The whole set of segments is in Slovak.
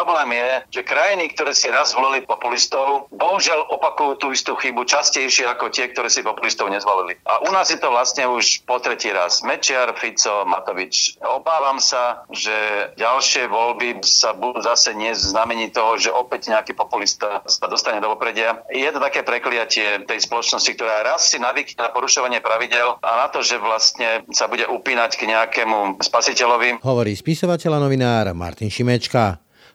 problém je, že krajiny, ktoré si raz zvolili populistov, bohužiaľ opakujú tú istú chybu častejšie ako tie, ktoré si populistov nezvolili. A u nás je to vlastne už po tretí raz. Mečiar, Fico, Matovič. Obávam sa, že ďalšie voľby sa budú zase neznamení toho, že opäť nejaký populista sa dostane do popredia. Je to také prekliatie tej spoločnosti, ktorá raz si navykne na porušovanie pravidel a na to, že vlastne sa bude upínať k nejakému spasiteľovi. Hovorí spisovateľ a novinár Martin Šimečka.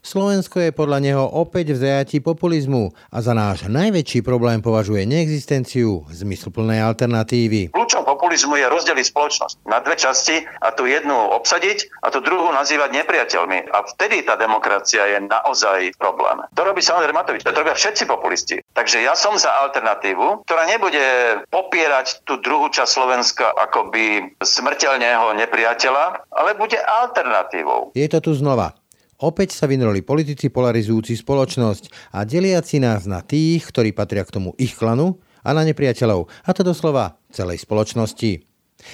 Slovensko je podľa neho opäť v zajatí populizmu a za náš najväčší problém považuje neexistenciu zmysluplnej alternatívy. Kľúčom populizmu je rozdeliť spoločnosť na dve časti a tu jednu obsadiť a tu druhú nazývať nepriateľmi. A vtedy tá demokracia je naozaj problém. To robí samozrejme Matovič, to robia všetci populisti. Takže ja som za alternatívu, ktorá nebude popierať tú druhú časť Slovenska akoby smrteľného nepriateľa, ale bude alternatívou. Je to tu znova. Opäť sa vynroli politici polarizujúci spoločnosť a deliaci nás na tých, ktorí patria k tomu ich klanu a na nepriateľov, a to doslova celej spoločnosti.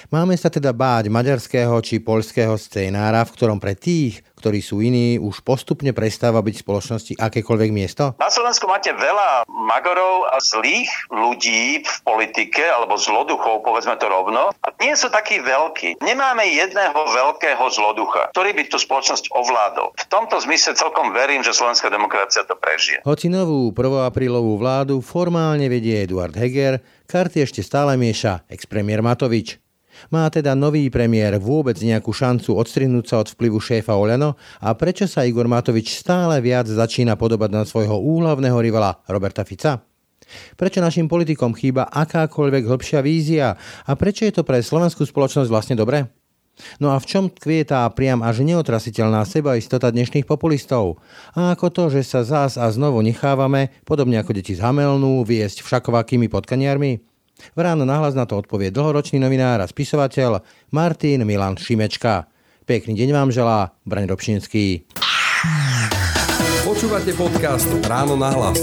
Máme sa teda báť maďarského či poľského scénára, v ktorom pre tých, ktorí sú iní, už postupne prestáva byť v spoločnosti akékoľvek miesto? Na Slovensku máte veľa magorov a zlých ľudí v politike, alebo zloduchov, povedzme to rovno. A nie sú takí veľkí. Nemáme jedného veľkého zloducha, ktorý by tú spoločnosť ovládol. V tomto zmysle celkom verím, že slovenská demokracia to prežije. Hoci novú 1. aprílovú vládu formálne vedie Eduard Heger, karty ešte stále mieša ex-premiér Matovič. Má teda nový premiér vôbec nejakú šancu odstrihnúť sa od vplyvu šéfa Oľano a prečo sa Igor Matovič stále viac začína podobať na svojho úhlavného rivala Roberta Fica? Prečo našim politikom chýba akákoľvek hĺbšia vízia a prečo je to pre slovenskú spoločnosť vlastne dobré? No a v čom tkvie tá priam až neotrasiteľná istota dnešných populistov? A ako to, že sa zás a znovu nechávame, podobne ako deti z Hamelnú, viesť všakovakými potkaniarmi? V ráno nahlas na to odpovie dlhoročný novinár a spisovateľ Martin Milan Šimečka. Pekný deň vám želá Braň Robšinský. Počúvate podcast Ráno na hlas.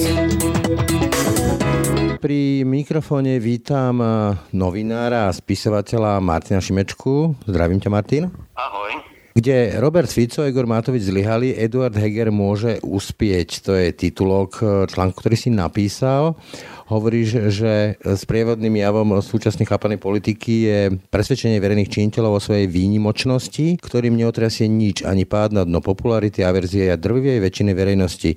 Pri mikrofóne vítam novinára a spisovateľa Martina Šimečku. Zdravím ťa, Martin. Ahoj kde Robert Fico a Igor Matovič zlyhali, Eduard Heger môže uspieť. To je titulok článku, ktorý si napísal hovoríš, že sprievodným javom súčasnej chápanej politiky je presvedčenie verejných činiteľov o svojej výnimočnosti, ktorým neotrasie nič, ani pád na dno popularity, averzie a drvivej väčšiny verejnosti.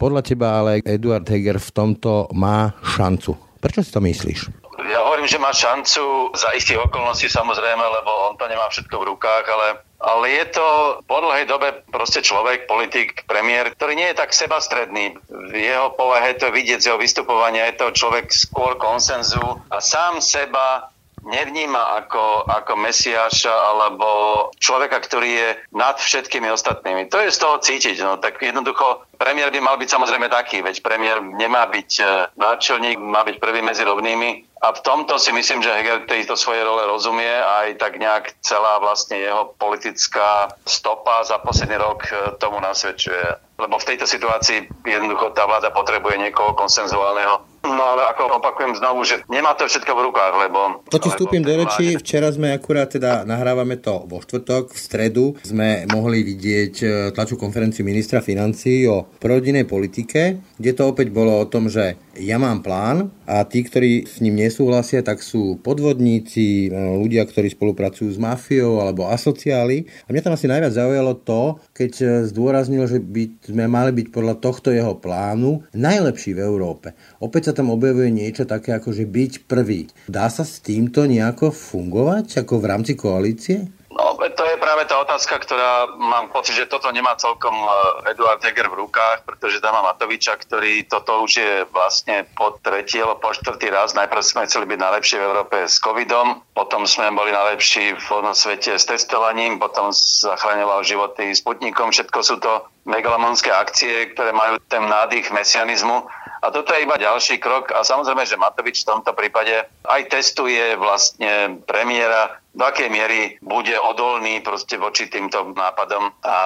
Podľa teba ale Eduard Heger v tomto má šancu. Prečo si to myslíš? Ja hovorím, že má šancu za istých okolností samozrejme, lebo on to nemá všetko v rukách, ale ale je to po dlhej dobe proste človek, politik, premiér, ktorý nie je tak sebastredný. V jeho povahe to vidieť z jeho vystupovania, je to človek skôr konsenzu a sám seba nevníma ako, ako mesiaša alebo človeka, ktorý je nad všetkými ostatnými. To je z toho cítiť. No, tak jednoducho premiér by mal byť samozrejme taký, veď premiér nemá byť e, náčelník, má byť prvý medzi rovnými. A v tomto si myslím, že Hegel tejto svojej role rozumie aj tak nejak celá vlastne jeho politická stopa za posledný rok e, tomu nasvedčuje. Lebo v tejto situácii jednoducho tá vláda potrebuje niekoho konsenzuálneho. No ale ako opakujem znovu, že nemá to všetko v rukách, lebo... To ti vstúpim do reči. Včera sme akurát teda nahrávame to vo štvrtok, v stredu sme mohli vidieť e, tlačú konferenciu ministra financí o prorodinnej politike, kde to opäť bolo o tom, že ja mám plán a tí, ktorí s ním nesúhlasia, tak sú podvodníci, e, ľudia, ktorí spolupracujú s mafiou alebo asociáli. A mňa tam asi najviac zaujalo to, keď e, zdôraznil, že by sme mali byť podľa tohto jeho plánu najlepší v Európe. Opäť sa tam objavuje niečo také ako, že byť prvý. Dá sa s týmto nejako fungovať, ako v rámci koalície? No, to je práve tá otázka, ktorá mám pocit, že toto nemá celkom e, Eduard Heger v rukách, pretože tam má Matoviča, ktorý toto už je vlastne po tretí alebo po štvrtý raz. Najprv sme chceli byť najlepší v Európe s covidom, potom sme boli najlepší v svete s testovaním, potom zachraňoval životy Sputnikom. Všetko sú to megalomonské akcie, ktoré majú ten nádych mesianizmu. A toto je iba ďalší krok a samozrejme, že Matovič v tomto prípade aj testuje vlastne premiéra do akej miery bude odolný proste voči týmto nápadom. A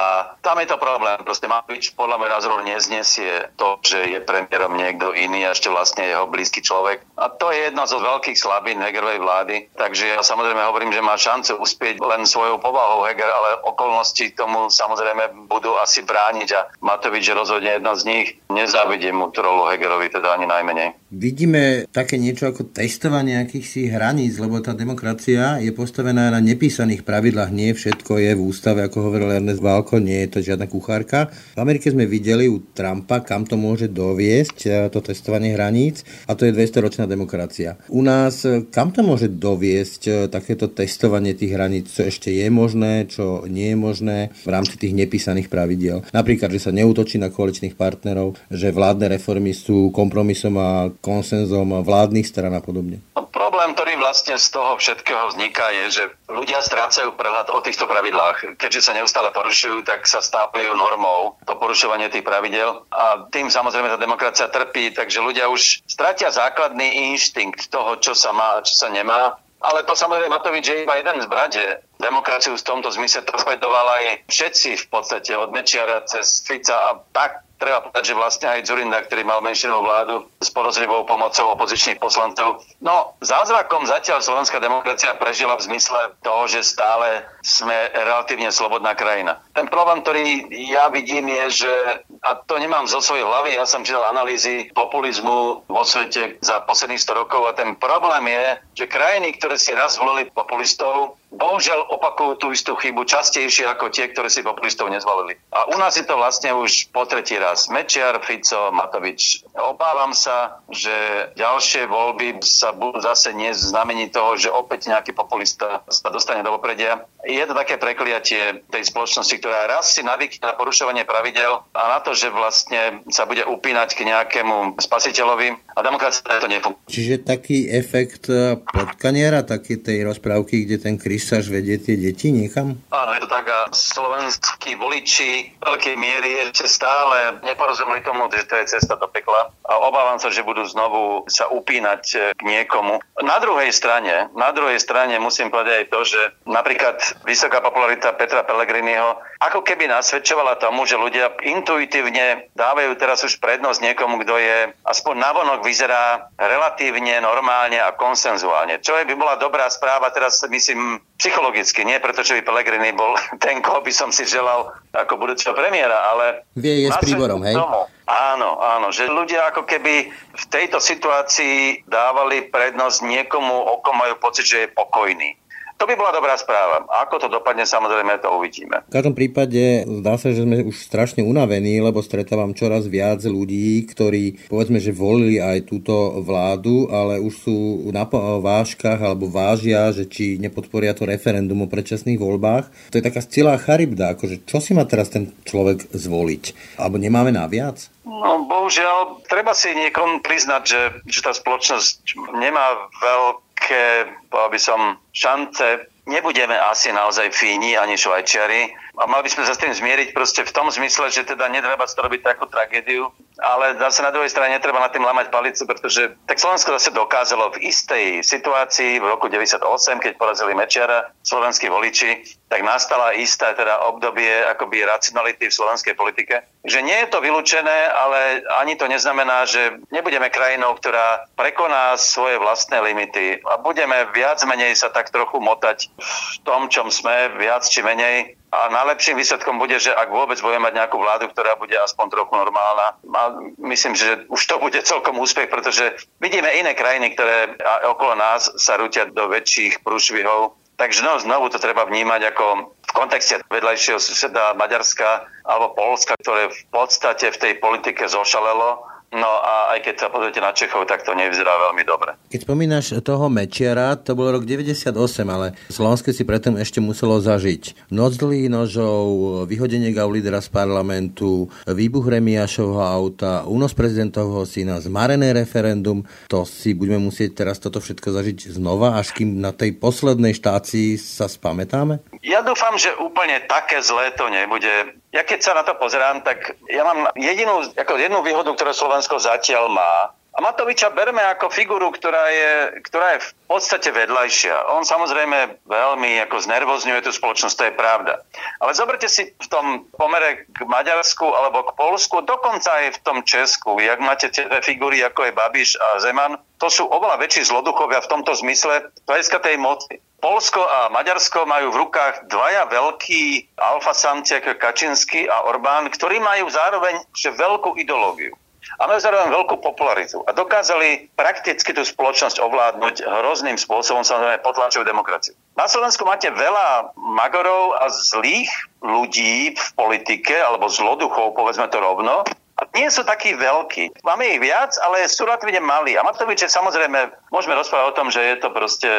tam je to problém. Proste Matovič podľa môjho názoru neznesie to, že je premiérom niekto iný a ešte vlastne jeho blízky človek. A to je jedna zo veľkých slabín Hegerovej vlády. Takže ja samozrejme hovorím, že má šancu uspieť len svojou povahou Heger, ale okolnosti tomu samozrejme budú asi brániť a Matovič je rozhodne jedna z nich. Nezávidím mu rolu Hegerovi, teda ani najmenej. Vidíme také niečo ako testovanie akýchsi hraníc, lebo tá demokracia je postavená na nepísaných pravidlách. Nie všetko je v ústave, ako hovoril Ernest Válko, nie je to žiadna kuchárka. V Amerike sme videli u Trumpa, kam to môže doviesť, e, to testovanie hraníc, a to je 200-ročná demokracia. U nás, e, kam to môže doviesť e, takéto testovanie tých hraníc, čo ešte je možné, čo nie je možné v rámci tých nepísaných pravidiel. Napríklad, že sa neútočí na koaličných partnerov, že vládne reformy sú kompromisom a konsenzom vládnych stran a podobne. No, problém, ktorý vlastne z toho všetkého vzniká, je, že ľudia strácajú prehľad o týchto pravidlách. Keďže sa neustále porušujú, tak sa stávajú normou to porušovanie tých pravidel a tým samozrejme tá demokracia trpí, takže ľudia už stratia základný inštinkt toho, čo sa má a čo sa nemá ale to samozrejme Matovič je iba jeden z brade. Demokraciu v tomto zmysle torpedovala aj všetci v podstate, od Mečiara cez Fica a tak treba povedať, že vlastne aj Zurinda, ktorý mal menšinovú vládu s porozrivou pomocou opozičných poslancov. No, zázrakom zatiaľ slovenská demokracia prežila v zmysle toho, že stále sme relatívne slobodná krajina. Ten problém, ktorý ja vidím, je, že, a to nemám zo svojej hlavy, ja som čítal analýzy populizmu vo svete za posledných 100 rokov a ten problém je, že krajiny, ktoré si raz volili populistov, bohužiaľ opakujú tú istú chybu častejšie ako tie, ktoré si populistov nezvolili. A u nás je to vlastne už po tretí raz. Mečiar, Fico, Matovič. Obávam sa, že ďalšie voľby sa budú zase neznameniť toho, že opäť nejaký populista sa dostane do popredia. Je to také prekliatie tej spoločnosti, ktorá raz si navykne na porušovanie pravidel a na to, že vlastne sa bude upínať k nejakému spasiteľovi a demokracia to nefunguje. Čiže taký efekt potkaniera, taký tej rozprávky, kde ten Kris až vedie tie deti niekam? Áno, je to tak a slovenskí voliči veľkej miery ešte stále neporozumeli tomu, že to je cesta do pekla a obávam sa, že budú znovu sa upínať e, k niekomu. Na druhej strane, na druhej strane musím povedať aj to, že napríklad vysoká popularita Petra Pellegriniho ako keby nasvedčovala tomu, že ľudia intuitívne dávajú teraz už prednosť niekomu, kto je aspoň navonok vyzerá relatívne normálne a konsenzuálne. Čo je by bola dobrá správa, teraz myslím psychologicky, nie preto, že by Pellegrini bol ten, koho by som si želal ako budúceho premiéra, ale... Vie je s príborom, hej? Tomu, áno, áno, že ľudia ako keby v tejto situácii dávali prednosť niekomu, o kom majú pocit, že je pokojný. To by bola dobrá správa. Ako to dopadne, samozrejme, to uvidíme. V každom prípade zdá sa, že sme už strašne unavení, lebo stretávam čoraz viac ľudí, ktorí povedzme, že volili aj túto vládu, ale už sú na váškach alebo vážia, že či nepodporia to referendum o predčasných voľbách. To je taká celá charybda, akože čo si má teraz ten človek zvoliť? Alebo nemáme na viac? No, bohužiaľ, treba si niekom priznať, že, že tá spoločnosť nemá veľ také, povedal by som, šance. Nebudeme asi naozaj fíni ani švajčiari a mali by sme sa s tým zmieriť proste v tom zmysle, že teda netreba to robiť takú tragédiu, ale zase na druhej strane netreba na tým lamať palicu, pretože tak Slovensko zase dokázalo v istej situácii v roku 98, keď porazili Mečiara slovenskí voliči, tak nastala istá teda obdobie akoby racionality v slovenskej politike. Že nie je to vylúčené, ale ani to neznamená, že nebudeme krajinou, ktorá prekoná svoje vlastné limity a budeme viac menej sa tak trochu motať v tom, čom sme, viac či menej. A najlepším výsledkom bude, že ak vôbec budeme mať nejakú vládu, ktorá bude aspoň trochu normálna, a myslím, že už to bude celkom úspech, pretože vidíme iné krajiny, ktoré okolo nás sa rútia do väčších prúšvihov. Takže no, znovu to treba vnímať ako v kontexte vedľajšieho suseda Maďarska alebo Polska, ktoré v podstate v tej politike zošalelo No a aj keď sa pozriete na Čechov, tak to nevyzerá veľmi dobre. Keď spomínaš toho Mečiara, to bol rok 98, ale Slovensko si predtým ešte muselo zažiť noc nožov, vyhodenie Gaulidera z parlamentu, výbuch Remiašovho auta, únos prezidentovho syna, zmarené referendum. To si budeme musieť teraz toto všetko zažiť znova, až kým na tej poslednej štácii sa spamätáme? Ja dúfam, že úplne také zlé to nebude. Ja keď sa na to pozerám, tak ja mám jedinú, ako jednu výhodu, ktorú Slovensko zatiaľ má, A Matoviča berme ako figuru, ktorá je, ktorá je v podstate vedľajšia. On samozrejme veľmi ako znervozňuje tú spoločnosť, to je pravda. Ale zoberte si v tom pomere k Maďarsku alebo k Polsku, dokonca aj v tom Česku, jak máte tie dve figury, ako je Babiš a Zeman, to sú oveľa väčší zloduchovia v tomto zmysle hľadiska tej moci. Polsko a Maďarsko majú v rukách dvaja veľkí alfasamci ako Kačinsky a Orbán, ktorí majú zároveň veľkú ideológiu a majú zároveň veľkú popularitu. A dokázali prakticky tú spoločnosť ovládnuť hrozným spôsobom, samozrejme potlačujú demokraciu. Na Slovensku máte veľa magorov a zlých ľudí v politike, alebo zloduchov, povedzme to rovno, a nie sú takí veľkí. Máme ich viac, ale sú relatívne malí. A Matovič je samozrejme, môžeme rozprávať o tom, že je to proste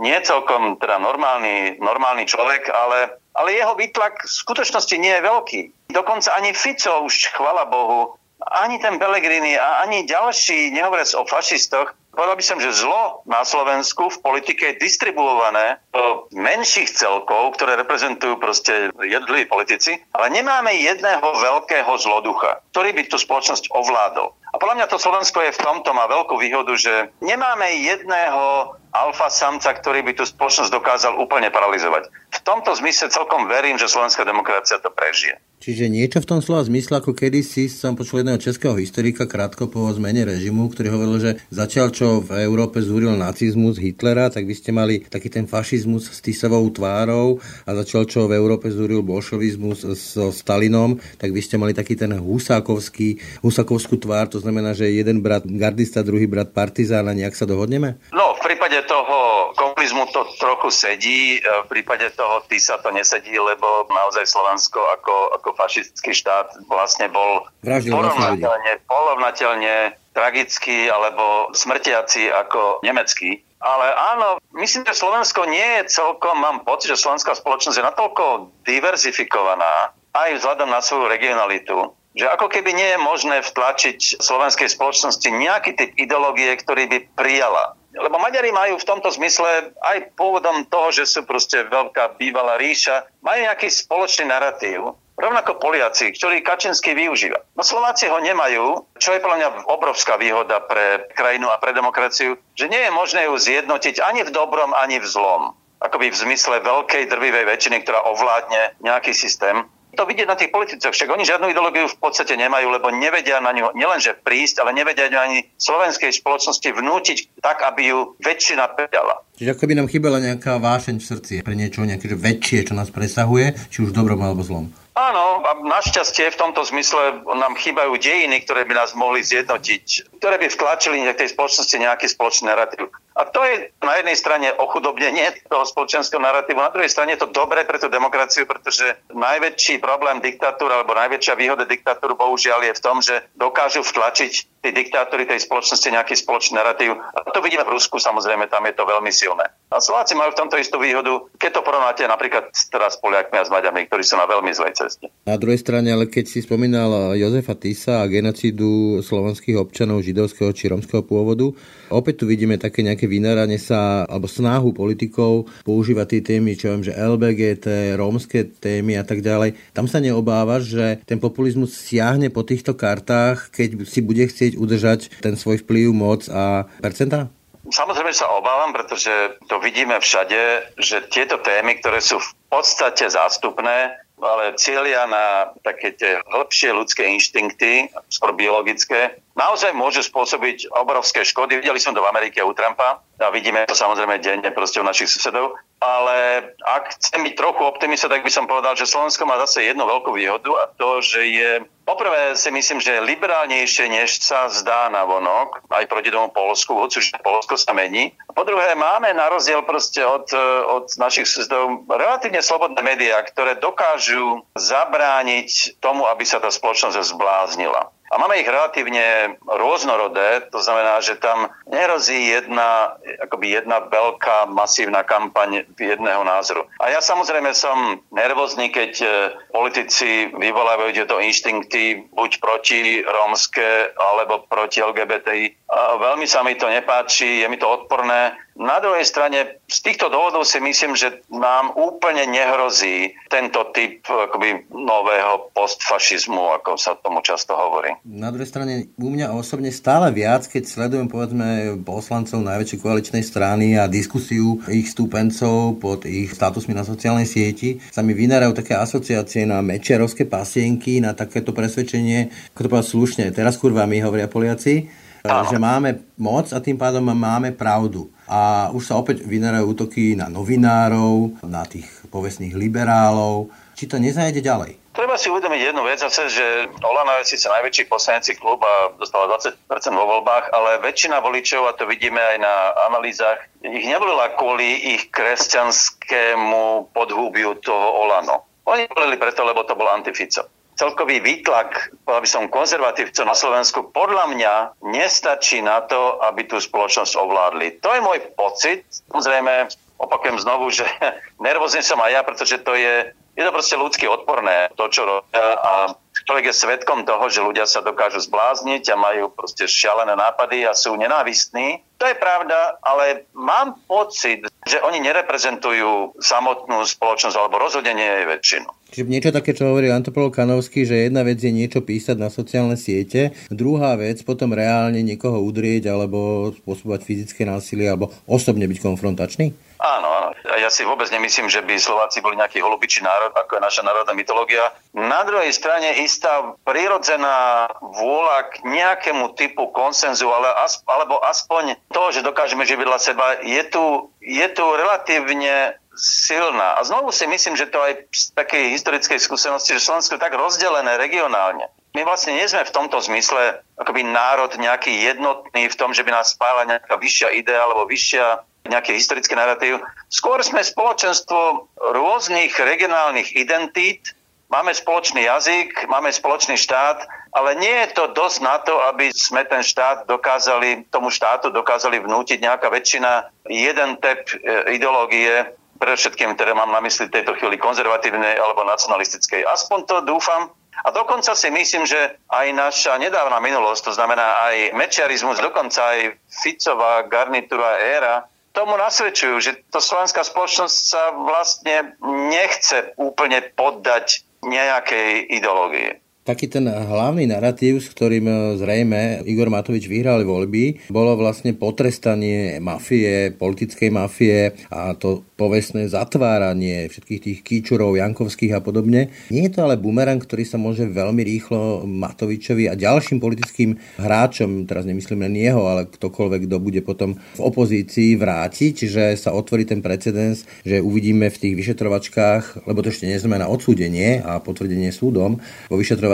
nie celkom teda normálny, normálny človek, ale, ale jeho výtlak v skutočnosti nie je veľký. Dokonca ani Fico už, chvala Bohu, ani ten Pellegrini a ani ďalší, nehovoriac o fašistoch, povedal by som, že zlo na Slovensku v politike je distribuované do menších celkov, ktoré reprezentujú proste jednotliví politici, ale nemáme jedného veľkého zloducha, ktorý by tú spoločnosť ovládol. A podľa mňa to Slovensko je v tomto má veľkú výhodu, že nemáme jedného alfa samca, ktorý by tú spoločnosť dokázal úplne paralizovať. V tomto zmysle celkom verím, že slovenská demokracia to prežije. Čiže niečo v tom slova zmysle, ako kedysi som počul jedného českého historika krátko po zmene režimu, ktorý hovoril, že začal čo v Európe zúril nacizmus Hitlera, tak vy ste mali taký ten fašizmus s Tisovou tvárou a začal čo v Európe zúril bolšovizmus so Stalinom, tak vy ste mali taký ten husákovský, husákovskú tvár, to znamená, že jeden brat gardista, druhý brat partizán a nejak sa dohodneme? No, prípade toho komunizmu to trochu sedí, v prípade toho Tisa to nesedí, lebo naozaj Slovensko ako, ako fašistický štát vlastne bol porovnateľne, porovnateľne tragický alebo smrtiaci ako nemecký. Ale áno, myslím, že Slovensko nie je celkom, mám pocit, že slovenská spoločnosť je natoľko diverzifikovaná aj vzhľadom na svoju regionalitu, že ako keby nie je možné vtlačiť slovenskej spoločnosti nejaký typ ideológie, ktorý by prijala lebo Maďari majú v tomto zmysle aj pôvodom toho, že sú proste veľká bývalá ríša, majú nejaký spoločný narratív. Rovnako Poliaci, ktorý Kačinský využíva. No Slováci ho nemajú, čo je podľa mňa obrovská výhoda pre krajinu a pre demokraciu, že nie je možné ju zjednotiť ani v dobrom, ani v zlom. Akoby v zmysle veľkej drvivej väčšiny, ktorá ovládne nejaký systém to vidieť na tých politicoch. Však oni žiadnu ideológiu v podstate nemajú, lebo nevedia na ňu nielenže prísť, ale nevedia ňu ani slovenskej spoločnosti vnútiť tak, aby ju väčšina prijala. Čiže ako by nám chýbala nejaká vášeň v srdci pre niečo nejaké väčšie, čo nás presahuje, či už dobrom alebo zlom. Áno, a našťastie v tomto zmysle nám chýbajú dejiny, ktoré by nás mohli zjednotiť, ktoré by vtlačili v tej spoločnosti nejaký spoločný narratív. A to je na jednej strane ochudobnenie toho spoločenského narratívu, na druhej strane je to dobré pre tú demokraciu, pretože najväčší problém diktatúry alebo najväčšia výhoda diktatúry bohužiaľ je v tom, že dokážu vtlačiť tí diktátori tej spoločnosti nejaký spoločný narratív. A to vidíme v Rusku, samozrejme, tam je to veľmi silné. A Slováci majú v tomto istú výhodu, keď to porovnáte napríklad teraz Poliakmi a s Maďarmi, ktorí sú na veľmi zlej ceste. Na druhej strane, ale keď si spomínal Jozefa Tisa a genocídu slovenských občanov židovského či romského pôvodu, opäť tu vidíme také nejaké vynáranie sa alebo snahu politikov používať tie témy, čo viem, že LBGT, rómske témy a tak ďalej. Tam sa neobávaš, že ten populizmus siahne po týchto kartách, keď si bude chcieť udržať ten svoj vplyv, moc a percentá? Samozrejme sa obávam, pretože to vidíme všade, že tieto témy, ktoré sú v podstate zástupné, ale cieľia na také tie hĺbšie ľudské inštinkty, skôr biologické, naozaj môžu spôsobiť obrovské škody. Videli sme to v Amerike u Trumpa a vidíme to samozrejme denne proste u našich susedov. Ale ak chcem byť trochu optimista, tak by som povedal, že Slovensko má zase jednu veľkú výhodu a to, že je Poprvé si myslím, že liberálnejšie, než sa zdá na vonok, aj proti tomu Polsku, hoci už Polsko sa mení. Po druhé, máme na rozdiel proste od, od našich susedov relatívne slobodné médiá, ktoré dokážu zabrániť tomu, aby sa tá spoločnosť zbláznila. A máme ich relatívne rôznorodé, to znamená, že tam nerozí jedna, akoby jedna veľká masívna kampaň jedného názoru. A ja samozrejme som nervózny, keď e, politici vyvolávajú tieto inštinkty buď proti rómske alebo proti LGBTI. A veľmi sa mi to nepáči, je mi to odporné Na druhej strane, z týchto dôvodov si myslím, že nám úplne nehrozí tento typ akoby, nového postfašizmu, ako sa tomu často hovorí. Na druhej strane, u mňa osobne stále viac, keď sledujem povedzme poslancov najväčšej koaličnej strany a diskusiu ich stúpencov pod ich statusmi na sociálnej sieti, sa mi vynárajú také asociácie na mečiarovské pasienky, na takéto presvedčenie, ako to povedať slušne, teraz kurva my hovoria Poliaci, Áno. že máme moc a tým pádom máme pravdu. A už sa opäť vynárajú útoky na novinárov, na tých povestných liberálov. Či to nezajde ďalej? Treba si uvedomiť jednu vec, že Olano je síce najväčší poslanecký klub a dostala 20% vo voľbách, ale väčšina voličov, a to vidíme aj na analýzach, ich nevolila kvôli ich kresťanskému podhúbiu toho Olano. Oni volili preto, lebo to bol antifico celkový výtlak, aby som konzervatívcov na Slovensku, podľa mňa nestačí na to, aby tú spoločnosť ovládli. To je môj pocit. Samozrejme, opakujem znovu, že nervózny som aj ja, pretože to je, je to proste ľudsky odporné, to, čo robia a človek je svetkom toho, že ľudia sa dokážu zblázniť a majú proste šialené nápady a sú nenávistní. To je pravda, ale mám pocit, že oni nereprezentujú samotnú spoločnosť alebo rozhodne nie je väčšinu. Čiže niečo také, čo hovorí Antopolov Kanovský, že jedna vec je niečo písať na sociálne siete, druhá vec potom reálne niekoho udrieť alebo spôsobovať fyzické násilie alebo osobne byť konfrontačný? Áno, áno. Ja si vôbec nemyslím, že by Slováci boli nejaký holubičí národ, ako je naša národná mytológia. Na druhej strane istá prirodzená vôľa k nejakému typu konsenzu, ale as, alebo aspoň to, že dokážeme žiť vedľa seba, je tu, je tu relatívne silná. A znovu si myslím, že to aj z takej historickej skúsenosti, že Slovensko je tak rozdelené regionálne. My vlastne nie sme v tomto zmysle akoby národ nejaký jednotný v tom, že by nás spála nejaká vyššia idea alebo vyššia nejaký historický narratív. Skôr sme spoločenstvo rôznych regionálnych identít, máme spoločný jazyk, máme spoločný štát, ale nie je to dosť na to, aby sme ten štát dokázali, tomu štátu dokázali vnútiť nejaká väčšina, jeden typ e, ideológie, predovšetkým, ktoré mám na mysli v tejto chvíli konzervatívnej alebo nacionalistickej. Aspoň to dúfam. A dokonca si myslím, že aj naša nedávna minulosť, to znamená aj mečiarizmus, dokonca aj Ficová garnitúra éra, tomu nasvedčujú, že to slovenská spoločnosť sa vlastne nechce úplne poddať nejakej ideológie. Taký ten hlavný narratív, s ktorým e, zrejme Igor Matovič vyhral voľby, bolo vlastne potrestanie mafie, politickej mafie a to povestné zatváranie všetkých tých kýčurov, Jankovských a podobne. Nie je to ale bumerang, ktorý sa môže veľmi rýchlo Matovičovi a ďalším politickým hráčom, teraz nemyslím len jeho, ale ktokoľvek, kto bude potom v opozícii vrátiť, čiže sa otvorí ten precedens, že uvidíme v tých vyšetrovačkách, lebo to ešte neznamená odsúdenie a potvrdenie súdom, vo vyšetrovačkách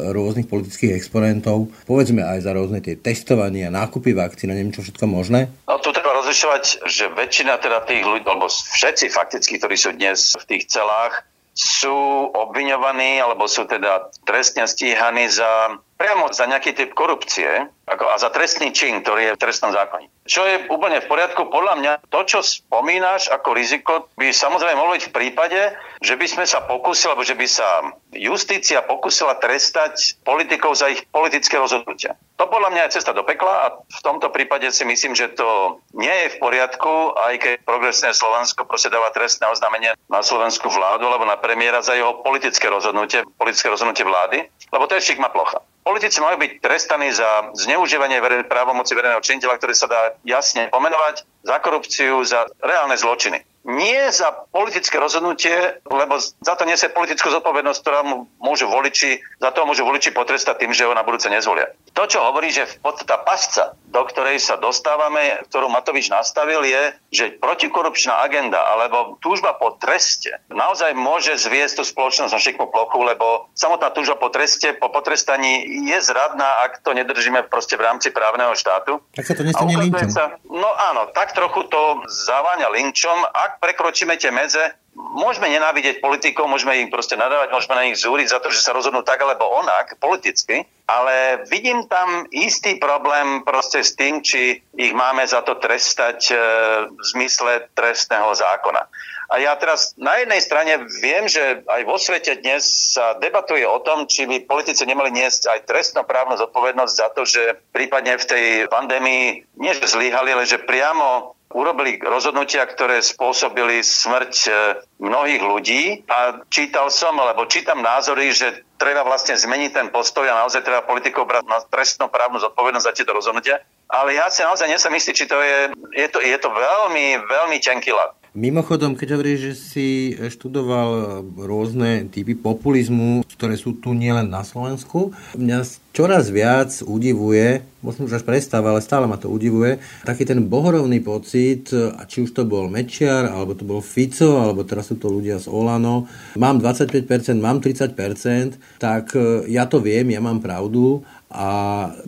rôznych politických exponentov, povedzme aj za rôzne tie testovania, nákupy vakcín a neviem čo všetko možné? No tu treba rozlišovať, že väčšina teda tých ľudí, alebo všetci fakticky, ktorí sú dnes v tých celách, sú obviňovaní alebo sú teda trestne stíhaní za priamo za nejaký typ korupcie ako, a za trestný čin, ktorý je v trestnom zákone. Čo je úplne v poriadku, podľa mňa to, čo spomínaš ako riziko, by samozrejme mohlo byť v prípade, že by sme sa pokúsili, alebo že by sa justícia pokúsila trestať politikov za ich politické rozhodnutia. To podľa mňa je cesta do pekla a v tomto prípade si myslím, že to nie je v poriadku, aj keď progresné Slovensko proste dáva trestné oznámenie na slovenskú vládu alebo na premiéra za jeho politické rozhodnutie, politické rozhodnutie vlády, lebo to je šikma plocha. Politici majú byť trestaní za zneužívanie verejnej právomoci verejného činiteľa, ktoré sa dá jasne pomenovať, za korupciu, za reálne zločiny nie za politické rozhodnutie, lebo za to nesie politickú zodpovednosť, ktorá mu môžu voliči, za to môžu voliči potrestať tým, že ho na budúce nezvolia. To, čo hovorí, že v tá pasca, do ktorej sa dostávame, ktorú Matovič nastavil, je, že protikorupčná agenda alebo túžba po treste naozaj môže zviesť tú spoločnosť na šikmú plochu, lebo samotná túžba po treste, po potrestaní je zradná, ak to nedržíme proste v rámci právneho štátu. Tak sa to nestane linčom. Sa, no áno, tak trochu to zaváňa linčom, ak prekročíme tie medze, môžeme nenávidieť politikov, môžeme ich proste nadávať, môžeme na nich zúriť za to, že sa rozhodnú tak alebo onak politicky, ale vidím tam istý problém proste s tým, či ich máme za to trestať e, v zmysle trestného zákona. A ja teraz na jednej strane viem, že aj vo svete dnes sa debatuje o tom, či by politici nemali niesť aj trestnoprávnu zodpovednosť za to, že prípadne v tej pandémii nie že zlyhali, ale že priamo urobili rozhodnutia, ktoré spôsobili smrť e, mnohých ľudí a čítal som, alebo čítam názory, že treba vlastne zmeniť ten postoj a naozaj treba politikov brať na trestnú právnu zodpovednosť za tieto rozhodnutia. Ale ja si naozaj nesem istý, či to je, je to, je to veľmi, veľmi tenký lat. Mimochodom, keď hovoríš, že si študoval rôzne typy populizmu, ktoré sú tu nielen na Slovensku, mňa čoraz viac udivuje, možno už až prestáva, ale stále ma to udivuje, taký ten bohorovný pocit, a či už to bol Mečiar, alebo to bol Fico, alebo teraz sú to ľudia z Olano, mám 25%, mám 30%, tak ja to viem, ja mám pravdu a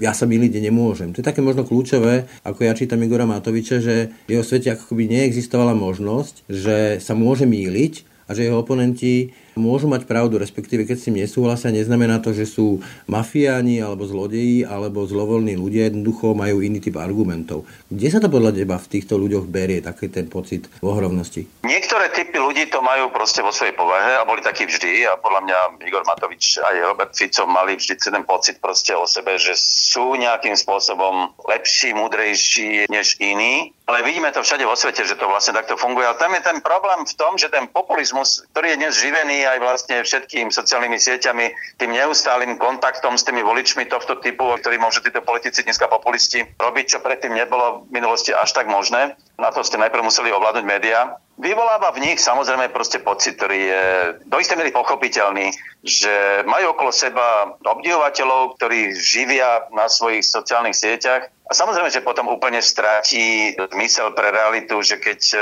ja sa miliť nemôžem. To je také možno kľúčové, ako ja čítam Igora Matoviča, že v jeho svete ako by neexistovala možnosť, že sa môže míliť a že jeho oponenti môžu mať pravdu, respektíve keď s tým nesúhlasia, neznamená to, že sú mafiáni alebo zlodeji alebo zlovoľní ľudia, jednoducho majú iný typ argumentov. Kde sa to podľa teba v týchto ľuďoch berie, taký ten pocit ohromnosti? Niektoré typy ľudí to majú proste vo svojej povahe a boli takí vždy a podľa mňa Igor Matovič a Robert Fico mali vždy ten pocit proste o sebe, že sú nejakým spôsobom lepší, múdrejší než iní. Ale vidíme to všade vo svete, že to vlastne takto funguje. Ale tam je ten problém v tom, že ten populizmus, ktorý je dnes živený aj vlastne všetkým sociálnymi sieťami, tým neustálým kontaktom s tými voličmi tohto typu, ktorí môžu títo politici dneska populisti robiť, čo predtým nebolo v minulosti až tak možné. Na to ste najprv museli ovládnuť médiá. Vyvoláva v nich samozrejme proste pocit, ktorý je do istej miery pochopiteľný, že majú okolo seba obdivovateľov, ktorí živia na svojich sociálnych sieťach a samozrejme, že potom úplne stráti zmysel pre realitu, že keď e,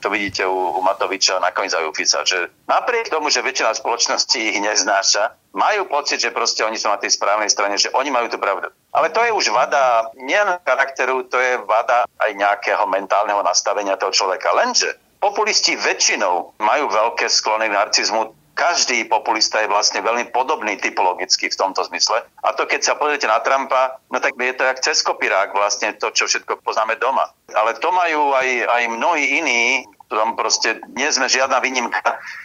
to vidíte u, u Matoviča, nakoniec aj u Fica, že napriek tomu, že väčšina spoločnosti ich neznáša, majú pocit, že proste oni sú na tej správnej strane, že oni majú tú pravdu. Ale to je už vada nielen charakteru, to je vada aj nejakého mentálneho nastavenia toho človeka. Lenže populisti väčšinou majú veľké sklony k narcizmu každý populista je vlastne veľmi podobný typologicky v tomto zmysle. A to keď sa pozriete na Trumpa, no tak je to jak cez kopirák vlastne to, čo všetko poznáme doma. Ale to majú aj, aj mnohí iní, ktorom proste nie sme žiadna výnimka.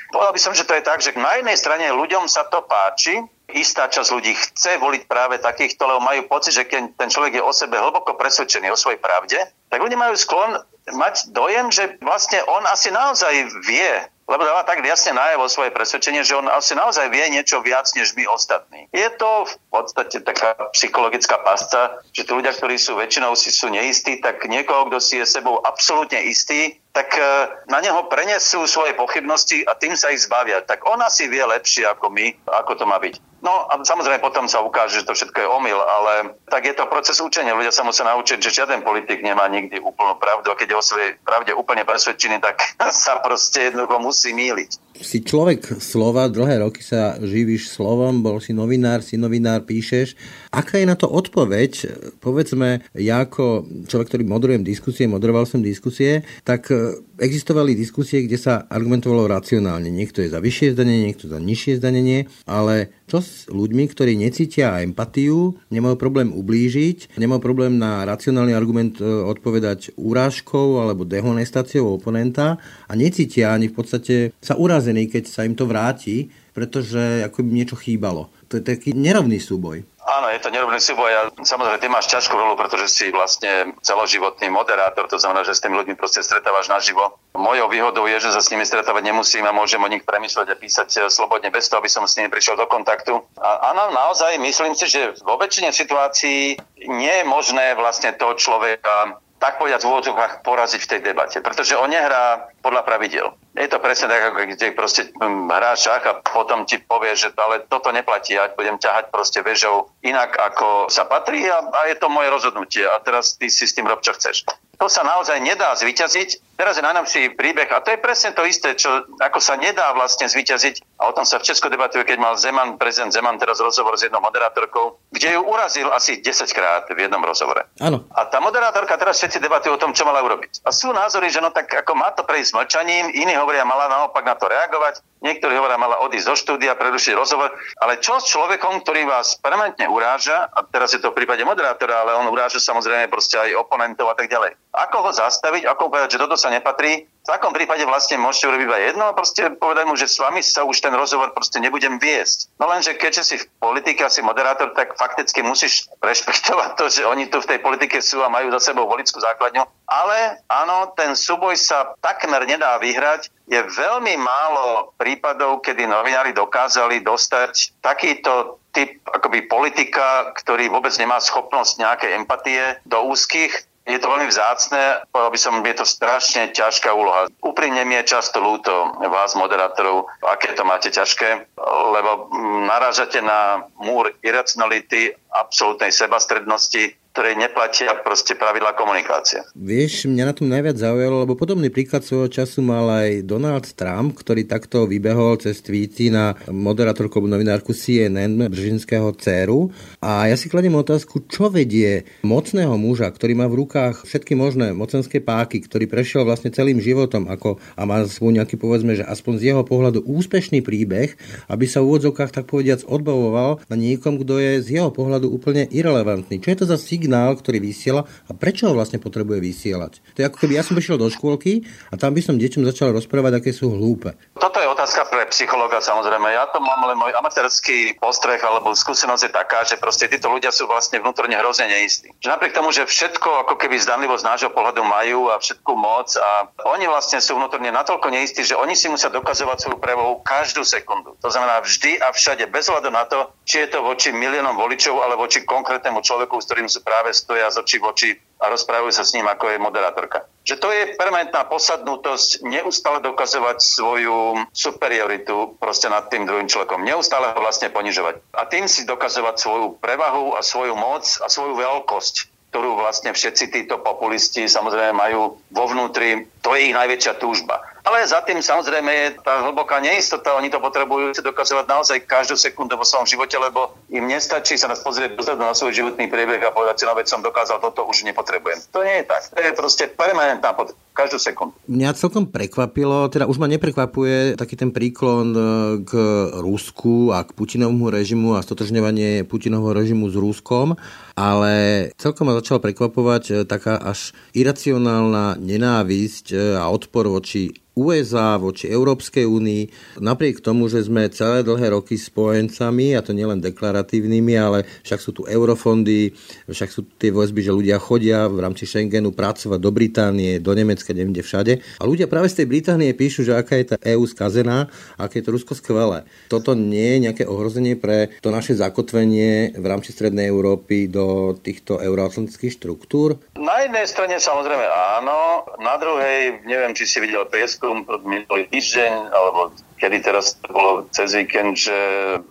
Povedal by som, že to je tak, že na jednej strane ľuďom sa to páči, istá časť ľudí chce voliť práve takýchto, lebo majú pocit, že keď ten človek je o sebe hlboko presvedčený o svojej pravde, tak ľudia majú sklon mať dojem, že vlastne on asi naozaj vie, lebo dáva tak jasne najavo svoje presvedčenie, že on asi naozaj vie niečo viac než my ostatní. Je to v podstate taká psychologická pasca, že tí ľudia, ktorí sú väčšinou si sú neistí, tak niekoho, kto si je sebou absolútne istý, tak e, na neho prenesú svoje pochybnosti a tým sa ich zbavia. Tak on asi vie lepšie ako my, ako to má byť. No a samozrejme potom sa ukáže, že to všetko je omyl, ale tak je to proces učenia. Ľudia sa musia naučiť, že žiaden politik nemá nikdy úplnú pravdu a keď je o svojej pravde úplne presvedčený, tak sa proste jednoducho musí míliť. Si človek slova, dlhé roky sa živíš slovom, bol si novinár, si novinár, píšeš. Aká je na to odpoveď? Povedzme, ja ako človek, ktorý moderujem diskusie, moderoval som diskusie, tak e, existovali diskusie, kde sa argumentovalo racionálne. Niekto je za vyššie zdanenie, niekto za nižšie zdanenie, ale čo s ľuďmi, ktorí necítia empatiu, nemajú problém ublížiť, nemajú problém na racionálny argument e, odpovedať úrážkou alebo dehonestáciou oponenta a necítia ani v podstate sa urazia urazený, keď sa im to vráti, pretože ako by niečo chýbalo. To je taký nerovný súboj. Áno, je to nerovný súboj a samozrejme ty máš ťažkú rolu, pretože si vlastne celoživotný moderátor, to znamená, že s tými ľuďmi proste stretávaš naživo. Mojou výhodou je, že sa s nimi stretávať nemusím a môžem o nich premyšľať a písať eh, slobodne bez toho, aby som s nimi prišiel do kontaktu. A áno, naozaj myslím si, že vo väčšine situácií nie je možné vlastne toho človeka tak povedať v úvodzovkách poraziť v tej debate, pretože on nehrá podľa pravidel. Je to presne tak, ako kde proste hm, hrá šach a potom ti povie, že to, ale toto neplatí, ja budem ťahať proste vežou inak, ako sa patrí a, a je to moje rozhodnutie a teraz ty si s tým rob, čo chceš to sa naozaj nedá zvyťaziť. Teraz je najnovší príbeh a to je presne to isté, čo ako sa nedá vlastne zvyťaziť. A o tom sa v Česku debatuje, keď mal Zeman, prezident Zeman teraz rozhovor s jednou moderátorkou, kde ju urazil asi 10 krát v jednom rozhovore. Áno. A tá moderátorka teraz všetci debatujú o tom, čo mala urobiť. A sú názory, že no tak ako má to prejsť mlčaním, iní hovoria, mala naopak na to reagovať. Niektorí hovoria, mala odísť zo štúdia, prerušiť rozhovor. Ale čo s človekom, ktorý vás permanentne uráža, a teraz je to v prípade moderátora, ale on uráža samozrejme proste aj oponentov a tak ďalej. Ako ho zastaviť, ako povedať, že toto sa nepatrí, v takom prípade vlastne môžete urobiť iba jedno a proste povedať mu, že s vami sa už ten rozhovor proste nebudem viesť. No lenže keďže si v politike si moderátor, tak fakticky musíš rešpektovať to, že oni tu v tej politike sú a majú za sebou volickú základňu. Ale áno, ten súboj sa takmer nedá vyhrať. Je veľmi málo prípadov, kedy novinári dokázali dostať takýto typ akoby politika, ktorý vôbec nemá schopnosť nejakej empatie do úzkých je to veľmi vzácne, povedal by som, je to strašne ťažká úloha. Úprimne mi je často ľúto vás, moderátorov, aké to máte ťažké, lebo narážate na múr iracionality, absolútnej sebastrednosti, ktorej neplatia proste pravidla komunikácie. Vieš, mňa na tom najviac zaujalo, lebo podobný príklad svojho času mal aj Donald Trump, ktorý takto vybehol cez tweety na moderátorku novinárku CNN Bržinského dceru. A ja si kladiem otázku, čo vedie mocného muža, ktorý má v rukách všetky možné mocenské páky, ktorý prešiel vlastne celým životom ako, a má svoj nejaký povedzme, že aspoň z jeho pohľadu úspešný príbeh, aby sa v úvodzovkách tak povediac odbavoval na niekom, kto je z jeho pohľadu úplne irrelevantný. Čo je to za signál, ktorý vysiela a prečo ho vlastne potrebuje vysielať. To je ako keby ja som prišiel do škôlky a tam by som deťom začal rozprávať, aké sú hlúpe. Toto je otázka pre psychologa samozrejme. Ja to mám len môj amatérsky postreh alebo skúsenosť je taká, že proste títo ľudia sú vlastne vnútorne hrozne neistí. Že napriek tomu, že všetko ako keby zdanlivo z nášho pohľadu majú a všetku moc a oni vlastne sú vnútorne natoľko neistí, že oni si musia dokazovať svoju prevahu každú sekundu. To znamená vždy a všade, bez hľadu na to, či je to voči miliónom voličov alebo voči konkrétnemu človeku, s ktorým sú práve stoja z očí v oči a rozprávajú sa s ním, ako je moderátorka. Že to je permanentná posadnutosť, neustále dokazovať svoju superioritu proste nad tým druhým človekom, neustále ho vlastne ponižovať. A tým si dokazovať svoju prevahu a svoju moc a svoju veľkosť ktorú vlastne všetci títo populisti samozrejme majú vo vnútri, to je ich najväčšia túžba. Ale za tým samozrejme je tá hlboká neistota. Oni to potrebujú si dokazovať naozaj každú sekundu vo svojom živote, lebo im nestačí sa nás pozrieť dozadu na svoj životný priebeh a povedať si, no veď som dokázal toto, už nepotrebujem. To nie je tak. To je proste permanentná potreba každú sekundu. Mňa celkom prekvapilo, teda už ma neprekvapuje taký ten príklon e, k Rusku a k Putinovmu režimu a stotožňovanie Putinovho režimu s Ruskom, ale celkom ma začala prekvapovať e, taká až iracionálna nenávisť e, a odpor voči USA, voči Európskej únii, napriek tomu, že sme celé dlhé roky spojencami, a to nielen deklaratívnymi, ale však sú tu eurofondy, však sú tie väzby, že ľudia chodia v rámci Schengenu pracovať do Británie, do Nemecka, neviem kde všade. A ľudia práve z tej Británie píšu, že aká je tá EÚ skazená, aké je to Rusko skvelé. Toto nie je nejaké ohrozenie pre to naše zakotvenie v rámci Strednej Európy do týchto euroatlantických štruktúr? Na jednej strane samozrejme áno, na druhej neviem, či si videl prieskum dátum minulý týždeň, alebo kedy teraz to bolo cez víkend, že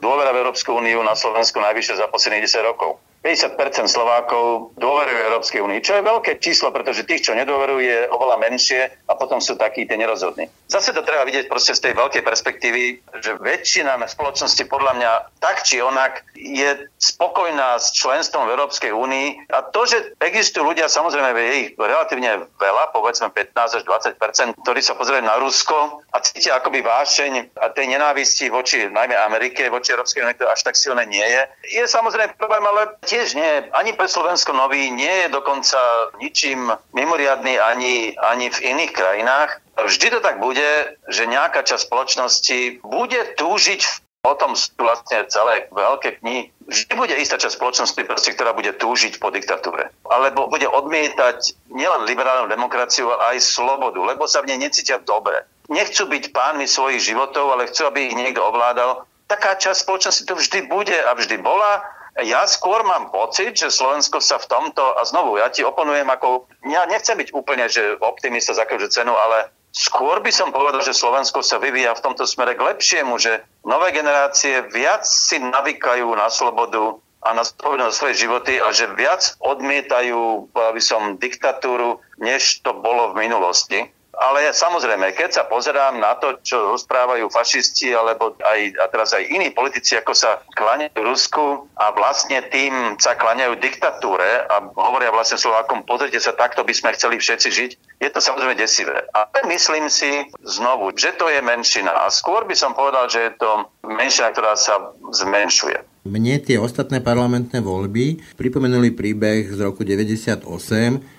dôvera v Európsku úniu na Slovensku najvyššia za posledných 10 rokov. 50% Slovákov dôverujú Európskej únii, čo je veľké číslo, pretože tých, čo nedôverujú, je oveľa menšie a potom sú takí tie nerozhodní. Zase to treba vidieť proste z tej veľkej perspektívy, že väčšina na spoločnosti podľa mňa tak či onak je spokojná s členstvom v Európskej únii a to, že existujú ľudia, samozrejme je ich relatívne veľa, povedzme 15 až 20% ktorí sa pozerajú na Rusko a cítia akoby vášeň a tej nenávisti voči najmä Amerike, voči Európskej únii, až tak silné nie je. Je samozrejme problém, ale Tiež nie. Ani pre Slovensko nový nie je dokonca ničím mimoriadný ani, ani v iných krajinách. Vždy to tak bude, že nejaká časť spoločnosti bude túžiť o tom sú vlastne celé veľké knihy. Vždy bude istá časť spoločnosti, proste, ktorá bude túžiť po diktatúre. Alebo bude odmietať nielen liberálnu demokraciu, ale aj slobodu, lebo sa v nej necítia dobre. Nechcú byť pánmi svojich životov, ale chcú, aby ich niekto ovládal. Taká časť spoločnosti tu vždy bude a vždy bola ja skôr mám pocit, že Slovensko sa v tomto, a znovu, ja ti oponujem ako, ja nechcem byť úplne, že optimista za každú cenu, ale skôr by som povedal, že Slovensko sa vyvíja v tomto smere k lepšiemu, že nové generácie viac si navykajú na slobodu a na zodpovednosť svoje životy a že viac odmietajú, by som, diktatúru, než to bolo v minulosti. Ale samozrejme, keď sa pozerám na to, čo rozprávajú fašisti, alebo aj, a teraz aj iní politici, ako sa klaňajú Rusku a vlastne tým sa klaňajú diktatúre a hovoria vlastne Slovákom, pozrite sa, takto by sme chceli všetci žiť, je to samozrejme desivé. Ale myslím si znovu, že to je menšina. A skôr by som povedal, že je to menšina, ktorá sa zmenšuje. Mne tie ostatné parlamentné voľby pripomenuli príbeh z roku 98,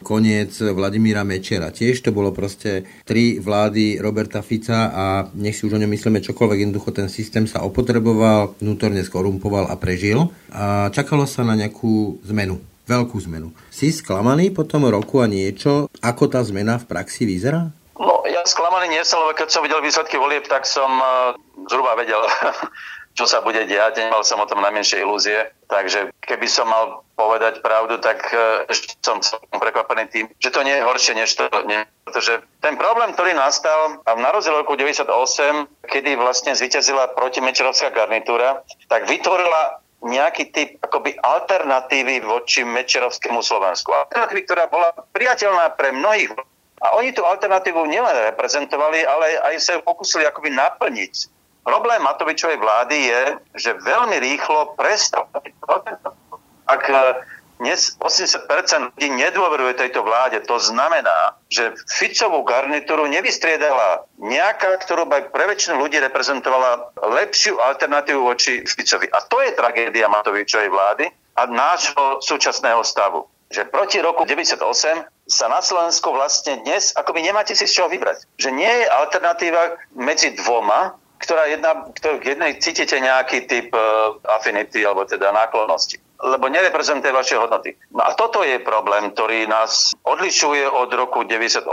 koniec Vladimíra Mečera. Tiež to bolo proste tri vlády Roberta Fica a nech si už o ňom myslíme čokoľvek, jednoducho ten systém sa opotreboval, vnútorne skorumpoval a prežil a čakalo sa na nejakú zmenu veľkú zmenu. Si sklamaný po tom roku a niečo, ako tá zmena v praxi vyzerá? No, ja sklamaný nie som, lebo keď som videl výsledky volieb, tak som uh, zhruba vedel, čo sa bude diať, nemal som o tom najmenšie ilúzie, takže keby som mal povedať pravdu, tak e, ešte som prekvapený tým, že to nie je horšie, než to nie. Pretože ten problém, ktorý nastal a v narozil roku 98, kedy vlastne zvíťazila protimečerovská garnitúra, tak vytvorila nejaký typ akoby alternatívy voči mečerovskému Slovensku. Alternatívy, ktorá bola priateľná pre mnohých. A oni tú alternatívu nielen reprezentovali, ale aj sa ju pokusili akoby naplniť Problém Matovičovej vlády je, že veľmi rýchlo prestal. Ak e, dnes 80% ľudí nedôveruje tejto vláde, to znamená, že Ficovú garnitúru nevystriedala nejaká, ktorú by pre väčšinu ľudí reprezentovala lepšiu alternatívu voči Ficovi. A to je tragédia Matovičovej vlády a nášho súčasného stavu. Že proti roku 98 sa na Slovensku vlastne dnes akoby nemáte si z čoho vybrať. Že nie je alternatíva medzi dvoma, ktorá jedna, ktorý, jednej cítite nejaký typ uh, affinity alebo teda náklonnosti lebo nereprezentuje vaše hodnoty. No a toto je problém, ktorý nás odlišuje od roku 98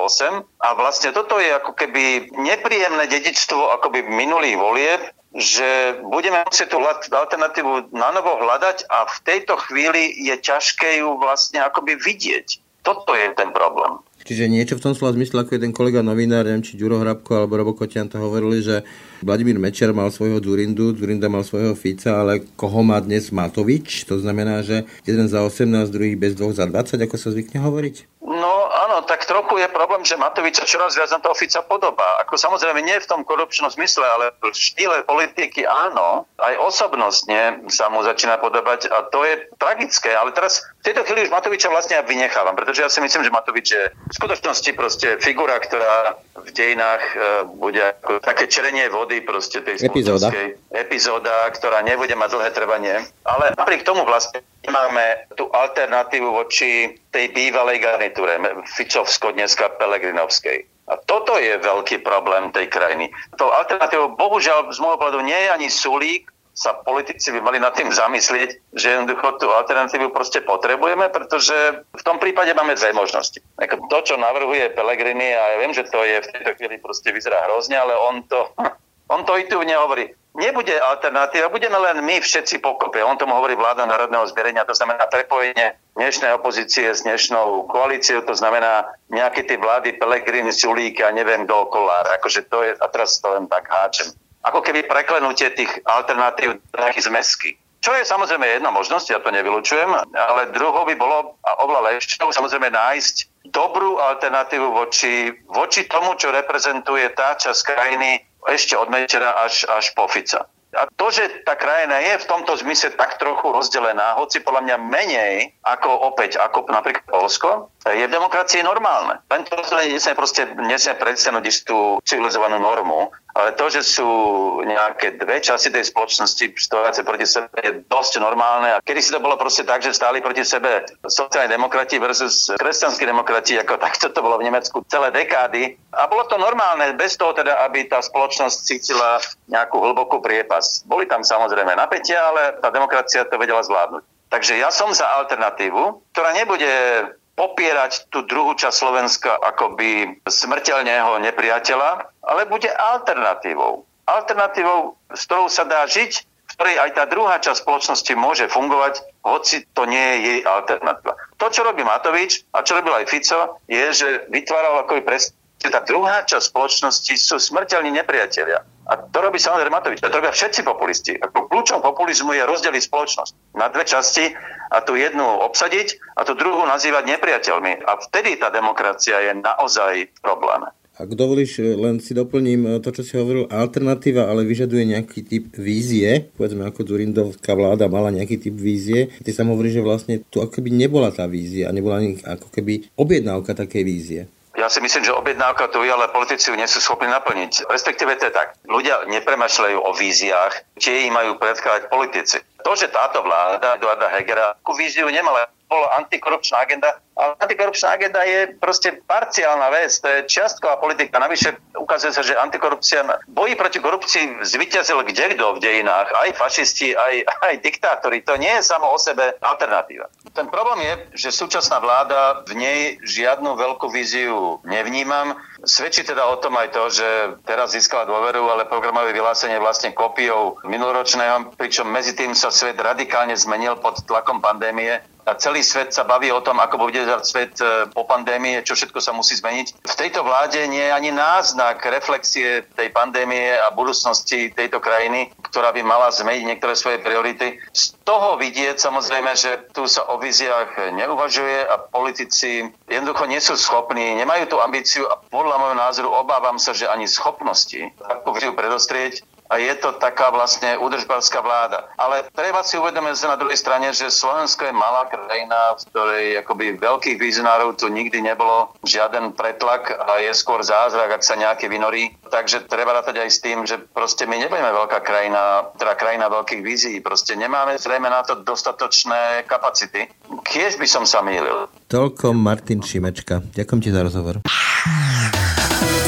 a vlastne toto je ako keby nepríjemné dedičstvo akoby minulých volieb, že budeme musieť tú alternatívu na novo hľadať a v tejto chvíli je ťažké ju vlastne akoby vidieť. Toto je ten problém. Čiže niečo v tom slova zmysle, ako je ten kolega novinár, neviem, či Ďuro Hrabko alebo Robo to hovorili, že Vladimír Mečer mal svojho Durindu, Durinda mal svojho Fica, ale koho má dnes Matovič? To znamená, že jeden za 18, druhý bez dvoch za 20, ako sa zvykne hovoriť? No áno, tak trochu je problém, že Matovič sa čoraz viac na toho Fica podobá. Ako samozrejme nie v tom korupčnom zmysle, ale v štýle politiky áno. Aj osobnostne sa mu začína podobať a to je tragické. Ale teraz v tejto chvíli už Matoviča vlastne ja vynechávam, pretože ja si myslím, že Matovič je v skutočnosti proste figura, ktorá v dejinách e, bude ako také čerenie vody proste tej epizóda. Epizóda, ktorá nebude mať dlhé trvanie. Ale napriek tomu vlastne máme tú alternatívu voči tej bývalej garnitúre, Ficovsko, dneska Pelegrinovskej. A toto je veľký problém tej krajiny. To alternatívou, bohužiaľ, z môjho pohľadu nie je ani Sulík, sa politici by mali nad tým zamyslieť, že jednoducho tú alternatívu proste potrebujeme, pretože v tom prípade máme dve možnosti. To, čo navrhuje Pelegrini, a ja viem, že to je v tejto chvíli proste vyzerá hrozne, ale on to, on to intuitívne hovorí nebude alternatíva, budeme len my všetci pokope. On tomu hovorí vláda národného zbierenia, to znamená prepojenie dnešnej opozície s dnešnou koalíciou, to znamená nejaké tie vlády Pelegrini, Sulík a neviem kto Kolár. Akože to je, a teraz to len tak háčem. Ako keby preklenutie tých alternatív nejakých zmesky. Čo je samozrejme jedna možnosť, ja to nevylučujem, ale druhou by bolo a oveľa lepšou samozrejme nájsť dobrú alternatívu voči, voči tomu, čo reprezentuje tá časť krajiny, ešte od Mečera až, až po Fica. A to, že tá krajina je v tomto zmysle tak trochu rozdelená, hoci podľa mňa menej ako opäť, ako napríklad Polsko, je v demokracii normálne. Len to rozdelenie nesmie proste nesmie predstiahnuť istú civilizovanú normu, ale to, že sú nejaké dve časti tej spoločnosti stojace proti sebe, je dosť normálne. A kedy si to bolo proste tak, že stáli proti sebe sociálni demokrati versus kresťanskí demokrati, ako takto to bolo v Nemecku celé dekády. A bolo to normálne, bez toho teda, aby tá spoločnosť cítila nejakú hlbokú priepas. Boli tam samozrejme napätia, ale tá demokracia to vedela zvládnuť. Takže ja som za alternatívu, ktorá nebude popierať tú druhú časť Slovenska akoby smrteľného nepriateľa, ale bude alternatívou. Alternatívou, s ktorou sa dá žiť, v ktorej aj tá druhá časť spoločnosti môže fungovať, hoci to nie je jej alternatíva. To, čo robí Matovič a čo robil aj Fico, je, že vytváral akoby presne tá druhá časť spoločnosti sú smrteľní nepriatelia. A to robí samozrejme Matovič. To robia všetci populisti. Ako kľúčom populizmu je rozdeliť spoločnosť na dve časti a tú jednu obsadiť a tú druhú nazývať nepriateľmi. A vtedy tá demokracia je naozaj v probléme. Ak dovolíš, len si doplním to, čo si hovoril, alternatíva, ale vyžaduje nejaký typ vízie. Povedzme, ako Zurindovská vláda mala nejaký typ vízie. Ty sa hovorí, že vlastne tu ako keby nebola tá vízia, nebola ani ako keby objednávka takej vízie. Ja si myslím, že objednávka tu je, ale politici ju nie sú schopní naplniť. Respektíve to je tak. Ľudia nepremašľajú o víziách, tie im majú predkladať politici. To, že táto vláda Eduarda Hegera takú víziu nemala, bola antikorupčná agenda, ale antikorupčná agenda je proste parciálna vec, to je čiastková politika. Navyše ukazuje sa, že antikorupcia, boji proti korupcii zvyťazil kde kto v dejinách, aj fašisti, aj, aj diktátori. To nie je samo o sebe alternatíva. Ten problém je, že súčasná vláda v nej žiadnu veľkú víziu nevnímam. Svedčí teda o tom aj to, že teraz získala dôveru, ale programové vyhlásenie vlastne kópiou minuloročného, pričom medzi tým sa svet radikálne zmenil pod tlakom pandémie celý svet sa baví o tom, ako bude svet e, po pandémie, čo všetko sa musí zmeniť. V tejto vláde nie je ani náznak reflexie tej pandémie a budúcnosti tejto krajiny, ktorá by mala zmeniť niektoré svoje priority. Z toho vidieť samozrejme, že tu sa o víziách neuvažuje a politici jednoducho nie sú schopní, nemajú tú ambíciu a podľa môjho názoru obávam sa, že ani schopnosti takú víziu predostrieť a je to taká vlastne údržbárska vláda. Ale treba si uvedomiť na druhej strane, že Slovensko je malá krajina, v ktorej akoby veľkých vizionárov tu nikdy nebolo žiaden pretlak a je skôr zázrak, ak sa nejaký vynorí. Takže treba rátať aj s tým, že proste my nebudeme veľká krajina, teda krajina veľkých vízií. Proste nemáme zrejme na to dostatočné kapacity. Kiež by som sa mýlil. Toľko Martin Šimečka. Ďakujem ti za rozhovor.